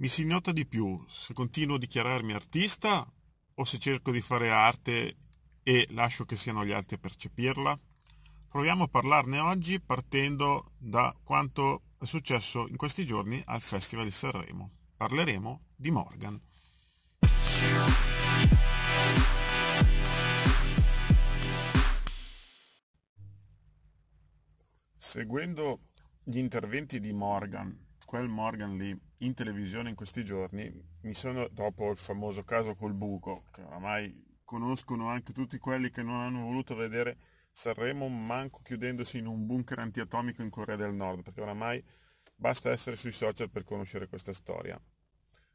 Mi si nota di più se continuo a dichiararmi artista o se cerco di fare arte e lascio che siano gli altri a percepirla? Proviamo a parlarne oggi partendo da quanto è successo in questi giorni al Festival di Sanremo. Parleremo di Morgan. Seguendo gli interventi di Morgan quel Morgan lì in televisione in questi giorni, mi sono, dopo il famoso caso col buco, che oramai conoscono anche tutti quelli che non hanno voluto vedere Sanremo manco chiudendosi in un bunker antiatomico in Corea del Nord, perché oramai basta essere sui social per conoscere questa storia.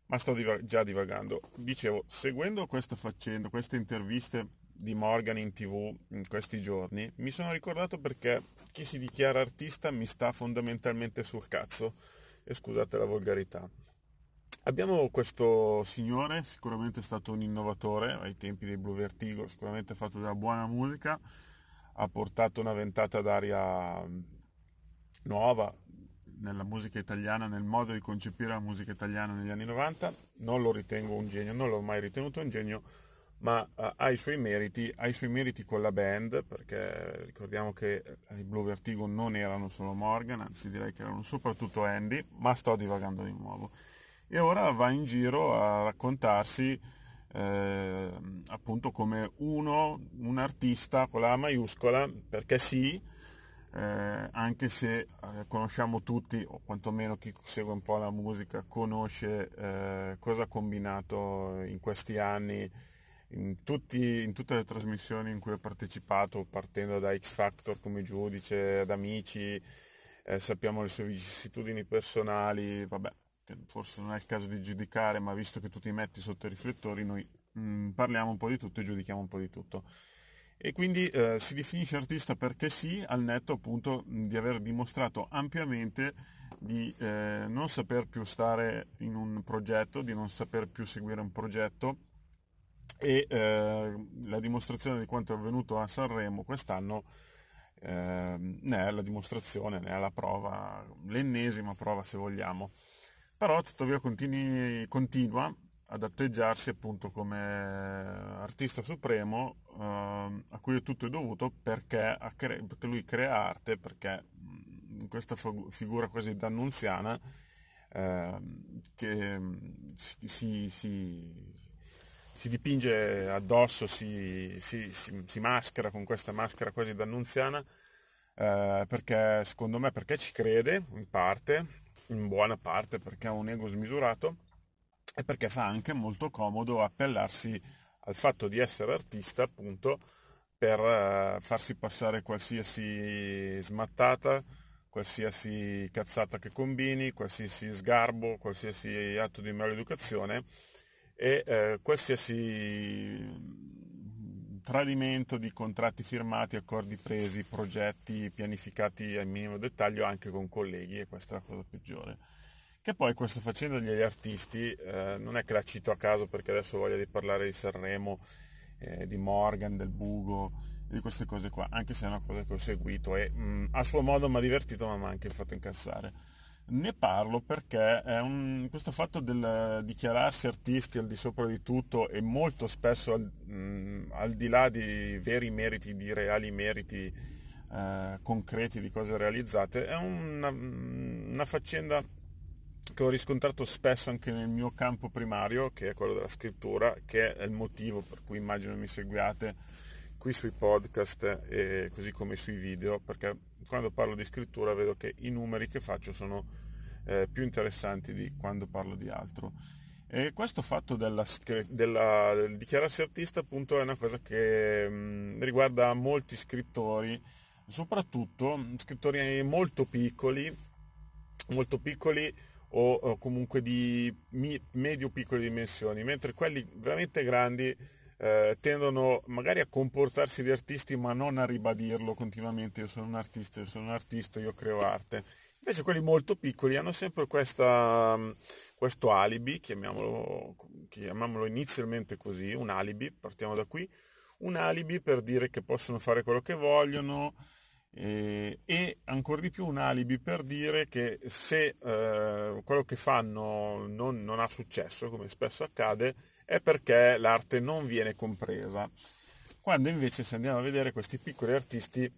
Ma sto div- già divagando. Dicevo, seguendo questa faccenda, queste interviste di Morgan in tv in questi giorni, mi sono ricordato perché chi si dichiara artista mi sta fondamentalmente sul cazzo e scusate la volgarità. Abbiamo questo signore, sicuramente è stato un innovatore ai tempi dei Blue Vertigo, sicuramente ha fatto della buona musica, ha portato una ventata d'aria nuova nella musica italiana, nel modo di concepire la musica italiana negli anni 90. Non lo ritengo un genio, non l'ho mai ritenuto un genio, ma uh, ha i suoi meriti, ha i suoi meriti con la band, perché ricordiamo che i Blue Vertigo non erano solo Morgan, anzi direi che erano soprattutto Andy, ma sto divagando di nuovo. E ora va in giro a raccontarsi eh, appunto come uno, un artista con la maiuscola, perché sì, eh, anche se eh, conosciamo tutti, o quantomeno chi segue un po' la musica, conosce eh, cosa ha combinato in questi anni in, tutti, in, tutte le trasmissioni in cui ho partecipato, partendo da X Factor come giudice, ad amici, eh, sappiamo le sue vicissitudini personali, vabbè, forse non è il caso di giudicare, ma visto che tu ti metti sotto i riflettori, noi mh, mm, parliamo un po' di tutto e giudichiamo un po' di tutto. E quindi eh, si definisce artista perché sì, al netto appunto di aver dimostrato ampiamente di eh, non saper più stare in un progetto, di non saper più seguire un progetto e eh, la dimostrazione di quanto è avvenuto a Sanremo quest'anno eh, ne è la dimostrazione, ne è la prova, l'ennesima prova se vogliamo. Però tuttavia continui, continua ad atteggiarsi appunto come artista supremo eh, a cui tutto è dovuto perché, cre- perché lui crea arte, perché in questa figura quasi d'annunziana eh, che si, si, si dipinge addosso, si, si, si, si, maschera con questa maschera quasi d'annunziana, eh, perché secondo me perché ci crede in parte, in buona parte perché ha un ego smisurato e perché fa anche molto comodo appellarsi al fatto di essere artista appunto per eh, farsi passare qualsiasi smattata, qualsiasi cazzata che combini, qualsiasi sgarbo, qualsiasi atto di maleducazione e eh, qualsiasi tradimento di contratti firmati, accordi presi, progetti pianificati al minimo dettaglio anche con colleghi e questa è la cosa peggiore. Che poi questa faccenda degli artisti eh, non è che la cito a caso perché adesso voglio di parlare di Sanremo, eh, di Morgan, del Bugo, di queste cose qua, anche se è una cosa che ho seguito e mh, mm, a suo modo mi ha divertito ma mi ha anche fatto incazzare ne parlo perché un, questo fatto del dichiararsi artisti al di sopra di tutto e molto spesso al, mh, mm, al di là di veri meriti, di reali meriti eh, concreti di cose realizzate, è una, una faccenda che ho riscontrato spesso anche nel mio campo primario, che è quello della scrittura, che è il motivo per cui immagino mi seguiate qui sui podcast e così come sui video, perché quando parlo di scrittura vedo che i numeri che faccio sono eh, più interessanti di quando parlo di altro. E questo fatto della, della, del dichiararsi artista appunto è una cosa che mh, mm, riguarda molti scrittori, soprattutto scrittori molto piccoli, molto piccoli o, o comunque di mi, medio-piccole dimensioni, mentre quelli veramente grandi eh, tendono magari a comportarsi di artisti ma non a ribadirlo continuamente io sono un artista, io sono un artista, io creo arte. Invece quelli molto piccoli hanno sempre questa, questo alibi, chiamiamolo, chiamiamolo inizialmente così, un alibi, partiamo da qui, un alibi per dire che possono fare quello che vogliono e, e ancora di più un alibi per dire che se eh, quello che fanno non, non ha successo, come spesso accade, è perché l'arte non viene compresa. Quando invece se andiamo a vedere questi piccoli artisti,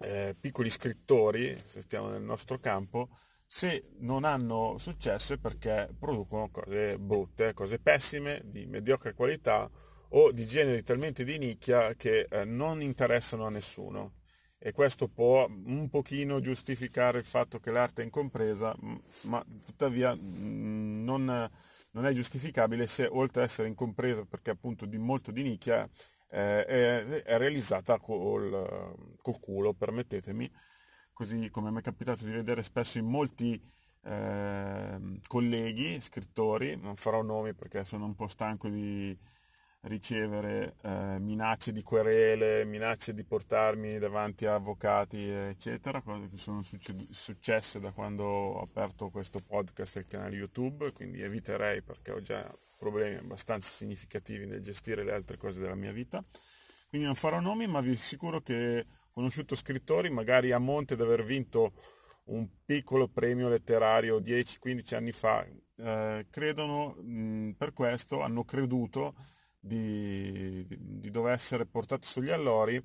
eh, piccoli scrittori, se stiamo nel nostro campo, se non hanno successo è perché producono cose brutte, cose pessime, di mediocre qualità o di generi talmente di nicchia che eh, non interessano a nessuno e questo può un pochino giustificare il fatto che l'arte è incompresa, ma tuttavia non, non è giustificabile se oltre ad essere incompresa perché appunto di molto di nicchia eh, è, è, realizzata col, col, culo, permettetemi, così come mi è capitato di vedere spesso in molti eh, colleghi, scrittori, non farò nomi perché sono un po' stanco di ricevere eh, minacce di querele, minacce di portarmi davanti a avvocati, eccetera, cose che sono successe da quando ho aperto questo podcast e il canale YouTube, quindi eviterei perché ho già problemi abbastanza significativi nel gestire le altre cose della mia vita. Quindi non farò nomi, ma vi assicuro che ho conosciuto scrittori, magari a monte di aver vinto un piccolo premio letterario 10-15 anni fa, eh, credono mh, per questo, hanno creduto di, di dover essere portati sugli allori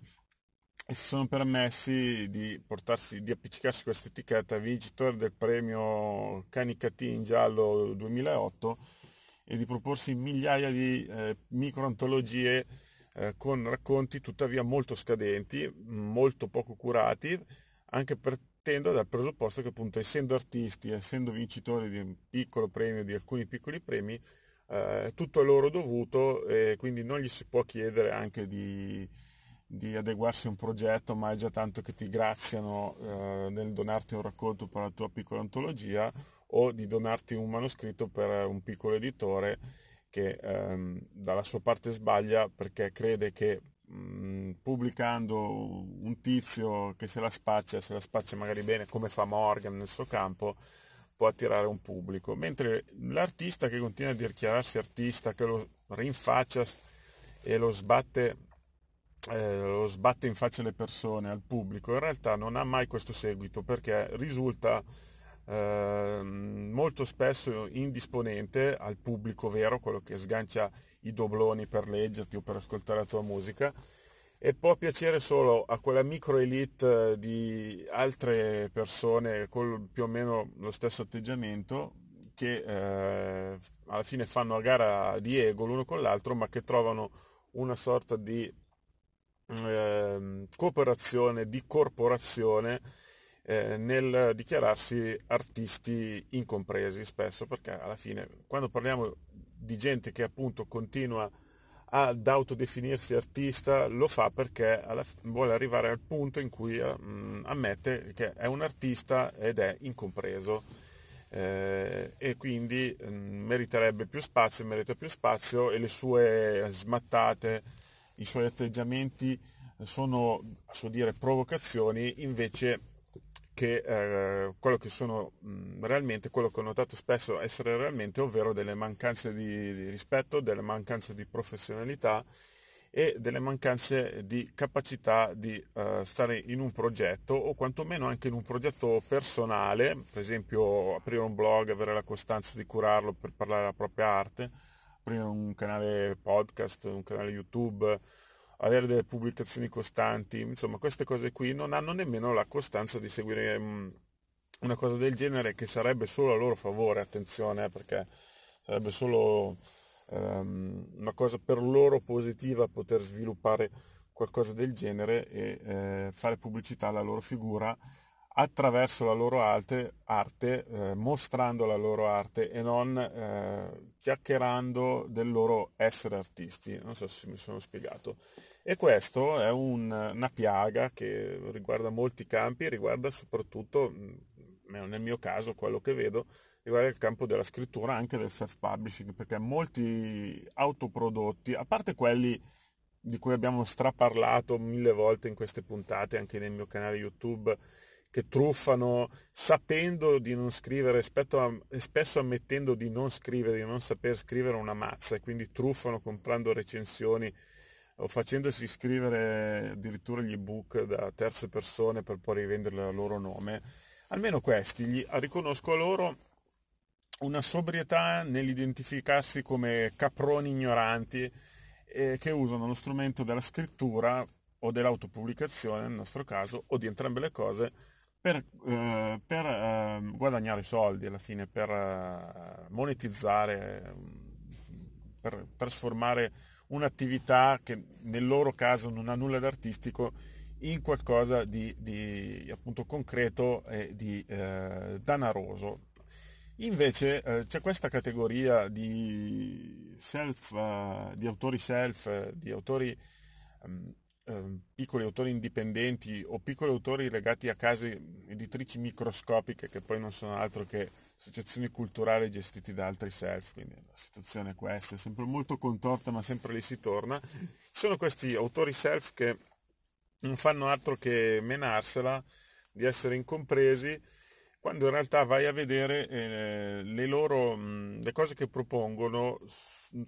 e si sono permessi di, portarsi, di appiccicarsi questa etichetta vincitore del premio Canicati in giallo 2008 e di proporsi migliaia di eh, microantologie eh, con racconti tuttavia molto scadenti, molto poco curati, anche partendo dal presupposto che appunto essendo artisti, essendo vincitori di un piccolo premio, di alcuni piccoli premi, eh, tutto è loro dovuto e quindi non gli si può chiedere anche di, di adeguarsi a un progetto, ma è già tanto che ti graziano eh, nel donarti un racconto per la tua piccola antologia o di donarti un manoscritto per un piccolo editore che ehm, dalla sua parte sbaglia perché crede che mh, pubblicando un tizio che se la spaccia, se la spaccia magari bene come fa Morgan nel suo campo, può attirare un pubblico, mentre l'artista che continua a dichiararsi artista, che lo rinfaccia e lo sbatte, eh, lo sbatte in faccia alle persone, al pubblico, in realtà non ha mai questo seguito perché risulta eh, molto spesso indisponente al pubblico vero, quello che sgancia i dobloni per leggerti o per ascoltare la tua musica, e può piacere solo a quella micro elite eh, di altre persone con più o meno lo stesso atteggiamento che eh, alla fine fanno a gara di ego l'uno con l'altro ma che trovano una sorta di eh, cooperazione, di corporazione eh, nel dichiararsi artisti incompresi spesso perché alla fine quando parliamo di gente che appunto continua a ad autodefinirsi artista lo fa perché vuole arrivare al punto in cui uh, ammette che è un artista ed è incompreso. Eh, e quindi mm, meriterebbe più spazio, merita più spazio e le sue smattate, i suoi atteggiamenti sono a suo dire provocazioni invece che eh, quello che sono mh, mm, realmente, quello che ho notato spesso essere realmente, ovvero delle mancanze di, di, rispetto, delle mancanze di professionalità e delle mancanze di capacità di uh, stare in un progetto o quantomeno anche in un progetto personale, per esempio aprire un blog, avere la costanza di curarlo per parlare della propria arte, aprire un canale podcast, un canale YouTube, avere delle pubblicazioni costanti, insomma queste cose qui non hanno nemmeno la costanza di seguire um, una cosa del genere che sarebbe solo a loro favore, attenzione, eh, perché sarebbe solo um, una cosa per loro positiva poter sviluppare qualcosa del genere e eh, fare pubblicità alla loro figura attraverso la loro arte, arte eh, mostrando la loro arte e non eh, chiacchierando del loro essere artisti. Non so se mi sono spiegato. E questo è un, una piaga che riguarda molti campi, riguarda soprattutto, nel mio caso, quello che vedo, riguarda il campo della scrittura, anche del self-publishing, perché molti autoprodotti, a parte quelli di cui abbiamo straparlato mille volte in queste puntate, anche nel mio canale YouTube, che truffano sapendo di non scrivere, a, spesso ammettendo di non scrivere, di non saper scrivere una mazza e quindi truffano comprando recensioni o facendosi scrivere addirittura gli ebook da terze persone per poi rivenderli a loro nome, almeno questi gli riconosco a loro una sobrietà nell'identificarsi come caproni ignoranti eh, che usano lo strumento della scrittura o dell'autopubblicazione nel nostro caso o di entrambe le cose per, eh, per eh, guadagnare soldi alla fine, per eh, monetizzare, per trasformare un'attività che nel loro caso non ha nulla d'artistico in qualcosa di, di appunto concreto e di eh, danaroso. Invece eh, c'è questa categoria di, self, uh, di autori self, di autori, um, piccoli autori indipendenti o piccoli autori legati a case editrici microscopiche che poi non sono altro che associazioni culturali gestite da altri self, quindi la situazione è questa, è sempre molto contorta ma sempre lì si torna. Sono questi autori self che non fanno altro che menarsela di essere incompresi quando in realtà vai a vedere eh, le loro mh, le cose che propongono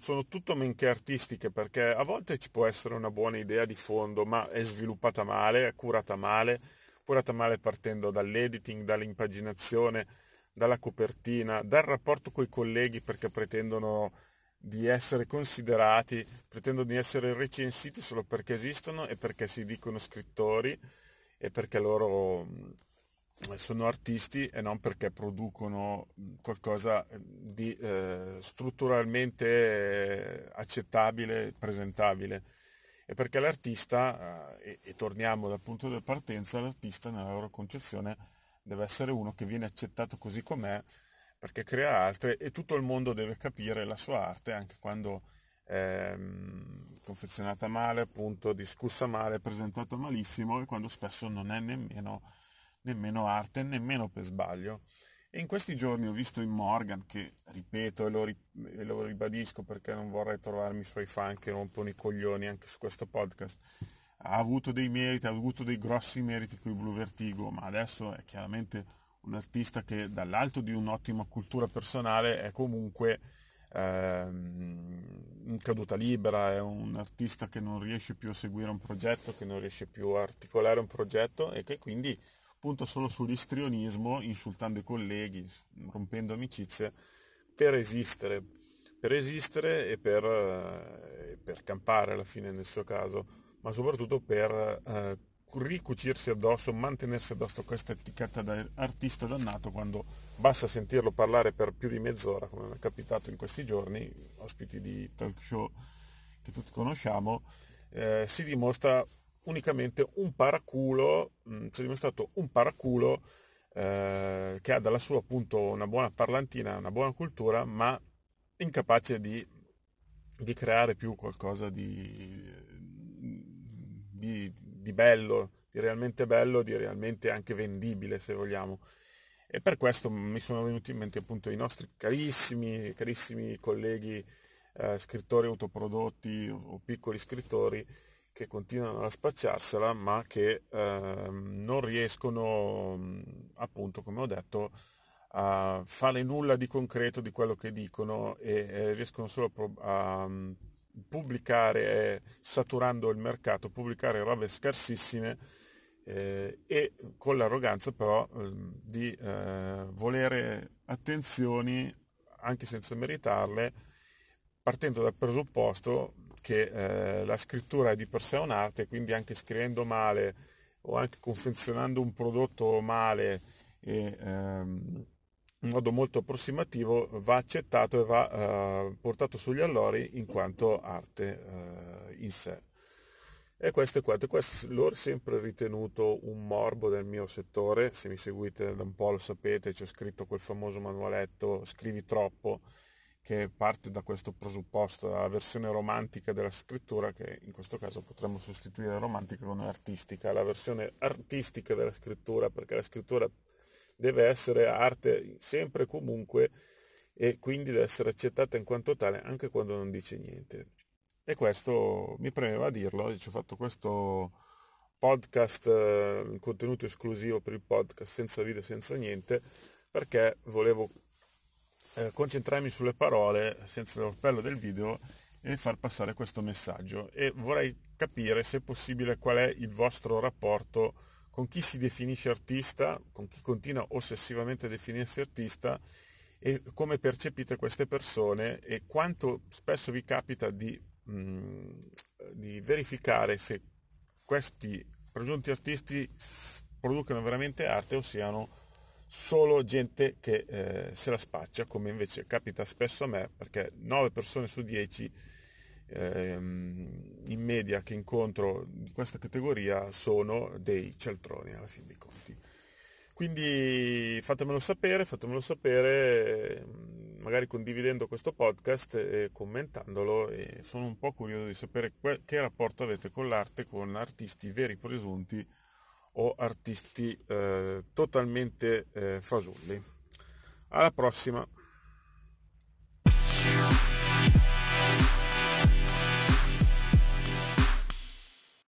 sono tutto men che artistiche perché a volte ci può essere una buona idea di fondo ma è sviluppata male, è curata male, curata male partendo dall'editing, dall'impaginazione, dalla copertina, dal rapporto con i colleghi perché pretendono di essere considerati, pretendono di essere recensiti solo perché esistono e perché si dicono scrittori e perché loro sono artisti e non perché producono qualcosa di eh, strutturalmente eh, accettabile, presentabile. E perché l'artista, eh, e, e, torniamo dal punto di partenza, l'artista nella loro concezione deve essere uno che viene accettato così com'è perché crea arte e tutto il mondo deve capire la sua arte anche quando è ehm, confezionata male, appunto discussa male, presentata malissimo e quando spesso non è nemmeno nemmeno arte, nemmeno per sbaglio. E in questi giorni ho visto in Morgan, che ripeto e lo, e lo ribadisco perché non vorrei trovarmi suoi fan che rompono i coglioni anche su questo podcast, ha avuto dei meriti, ha avuto dei grossi meriti con i Blue Vertigo, ma adesso è chiaramente un artista che dall'alto di un'ottima cultura personale è comunque ehm, in caduta libera, è un artista che non riesce più a seguire un progetto, che non riesce più a articolare un progetto e che quindi punta solo sull'istrionismo, insultando i colleghi, rompendo amicizie, per esistere, per esistere e per, eh, per campare alla fine nel suo caso, ma soprattutto per eh, ricucirsi addosso, mantenersi addosso questa etichetta da artista dannato quando basta sentirlo parlare per più di mezz'ora, come mi è capitato in questi giorni, ospiti di talk show che tutti conosciamo, eh, si dimostra unicamente un paraculo, mh, mm, si è dimostrato un paraculo eh, che ha dalla sua appunto una buona parlantina, una buona cultura, ma incapace di, di creare più qualcosa di, di, di, bello, di realmente bello, di realmente anche vendibile se vogliamo. E per questo mi sono venuti in mente appunto i nostri carissimi, carissimi colleghi eh, scrittori autoprodotti o piccoli scrittori che continuano a spacciarsela ma che eh, non riescono appunto come ho detto a fare nulla di concreto di quello che dicono e eh, riescono solo a, pubblicare saturando il mercato pubblicare robe scarsissime eh, e con l'arroganza però ehm, di eh, volere attenzioni anche senza meritarle partendo dal presupposto che eh, la scrittura è di per sé un'arte, quindi anche scrivendo male o anche confezionando un prodotto male e, ehm, in modo molto approssimativo va accettato e va eh, portato sugli allori in quanto arte eh, in sé. E questo è quanto, questo l'ho sempre ritenuto un morbo del mio settore, se mi seguite da un po' lo sapete, c'è scritto quel famoso manualetto Scrivi troppo, che parte da questo presupposto, la versione romantica della scrittura, che in questo caso potremmo sostituire romantica con artistica, la versione artistica della scrittura, perché la scrittura deve essere arte sempre e comunque e quindi deve essere accettata in quanto tale anche quando non dice niente. E questo mi premeva dirlo, ci ho fatto questo podcast, eh, contenuto esclusivo per il podcast, senza video, senza niente, perché volevo eh, concentrarmi sulle parole senza l'orpello del video e far passare questo messaggio. E vorrei capire se possibile qual è il vostro rapporto con chi si definisce artista, con chi continua ossessivamente a definirsi artista e come percepite queste persone e quanto spesso vi capita di, mh, mm, di verificare se questi presunti artisti producano veramente arte o siano solo gente che eh, se la spaccia, come invece capita spesso a me, perché 9 persone su 10 ehm, in media che incontro di questa categoria sono dei cialtroni alla fin dei conti. Quindi fatemelo sapere, fatemelo sapere, magari condividendo questo podcast e commentandolo e sono un po' curioso di sapere che rapporto avete con l'arte, con artisti veri presunti o artisti eh, totalmente eh, fasulli. Alla prossima!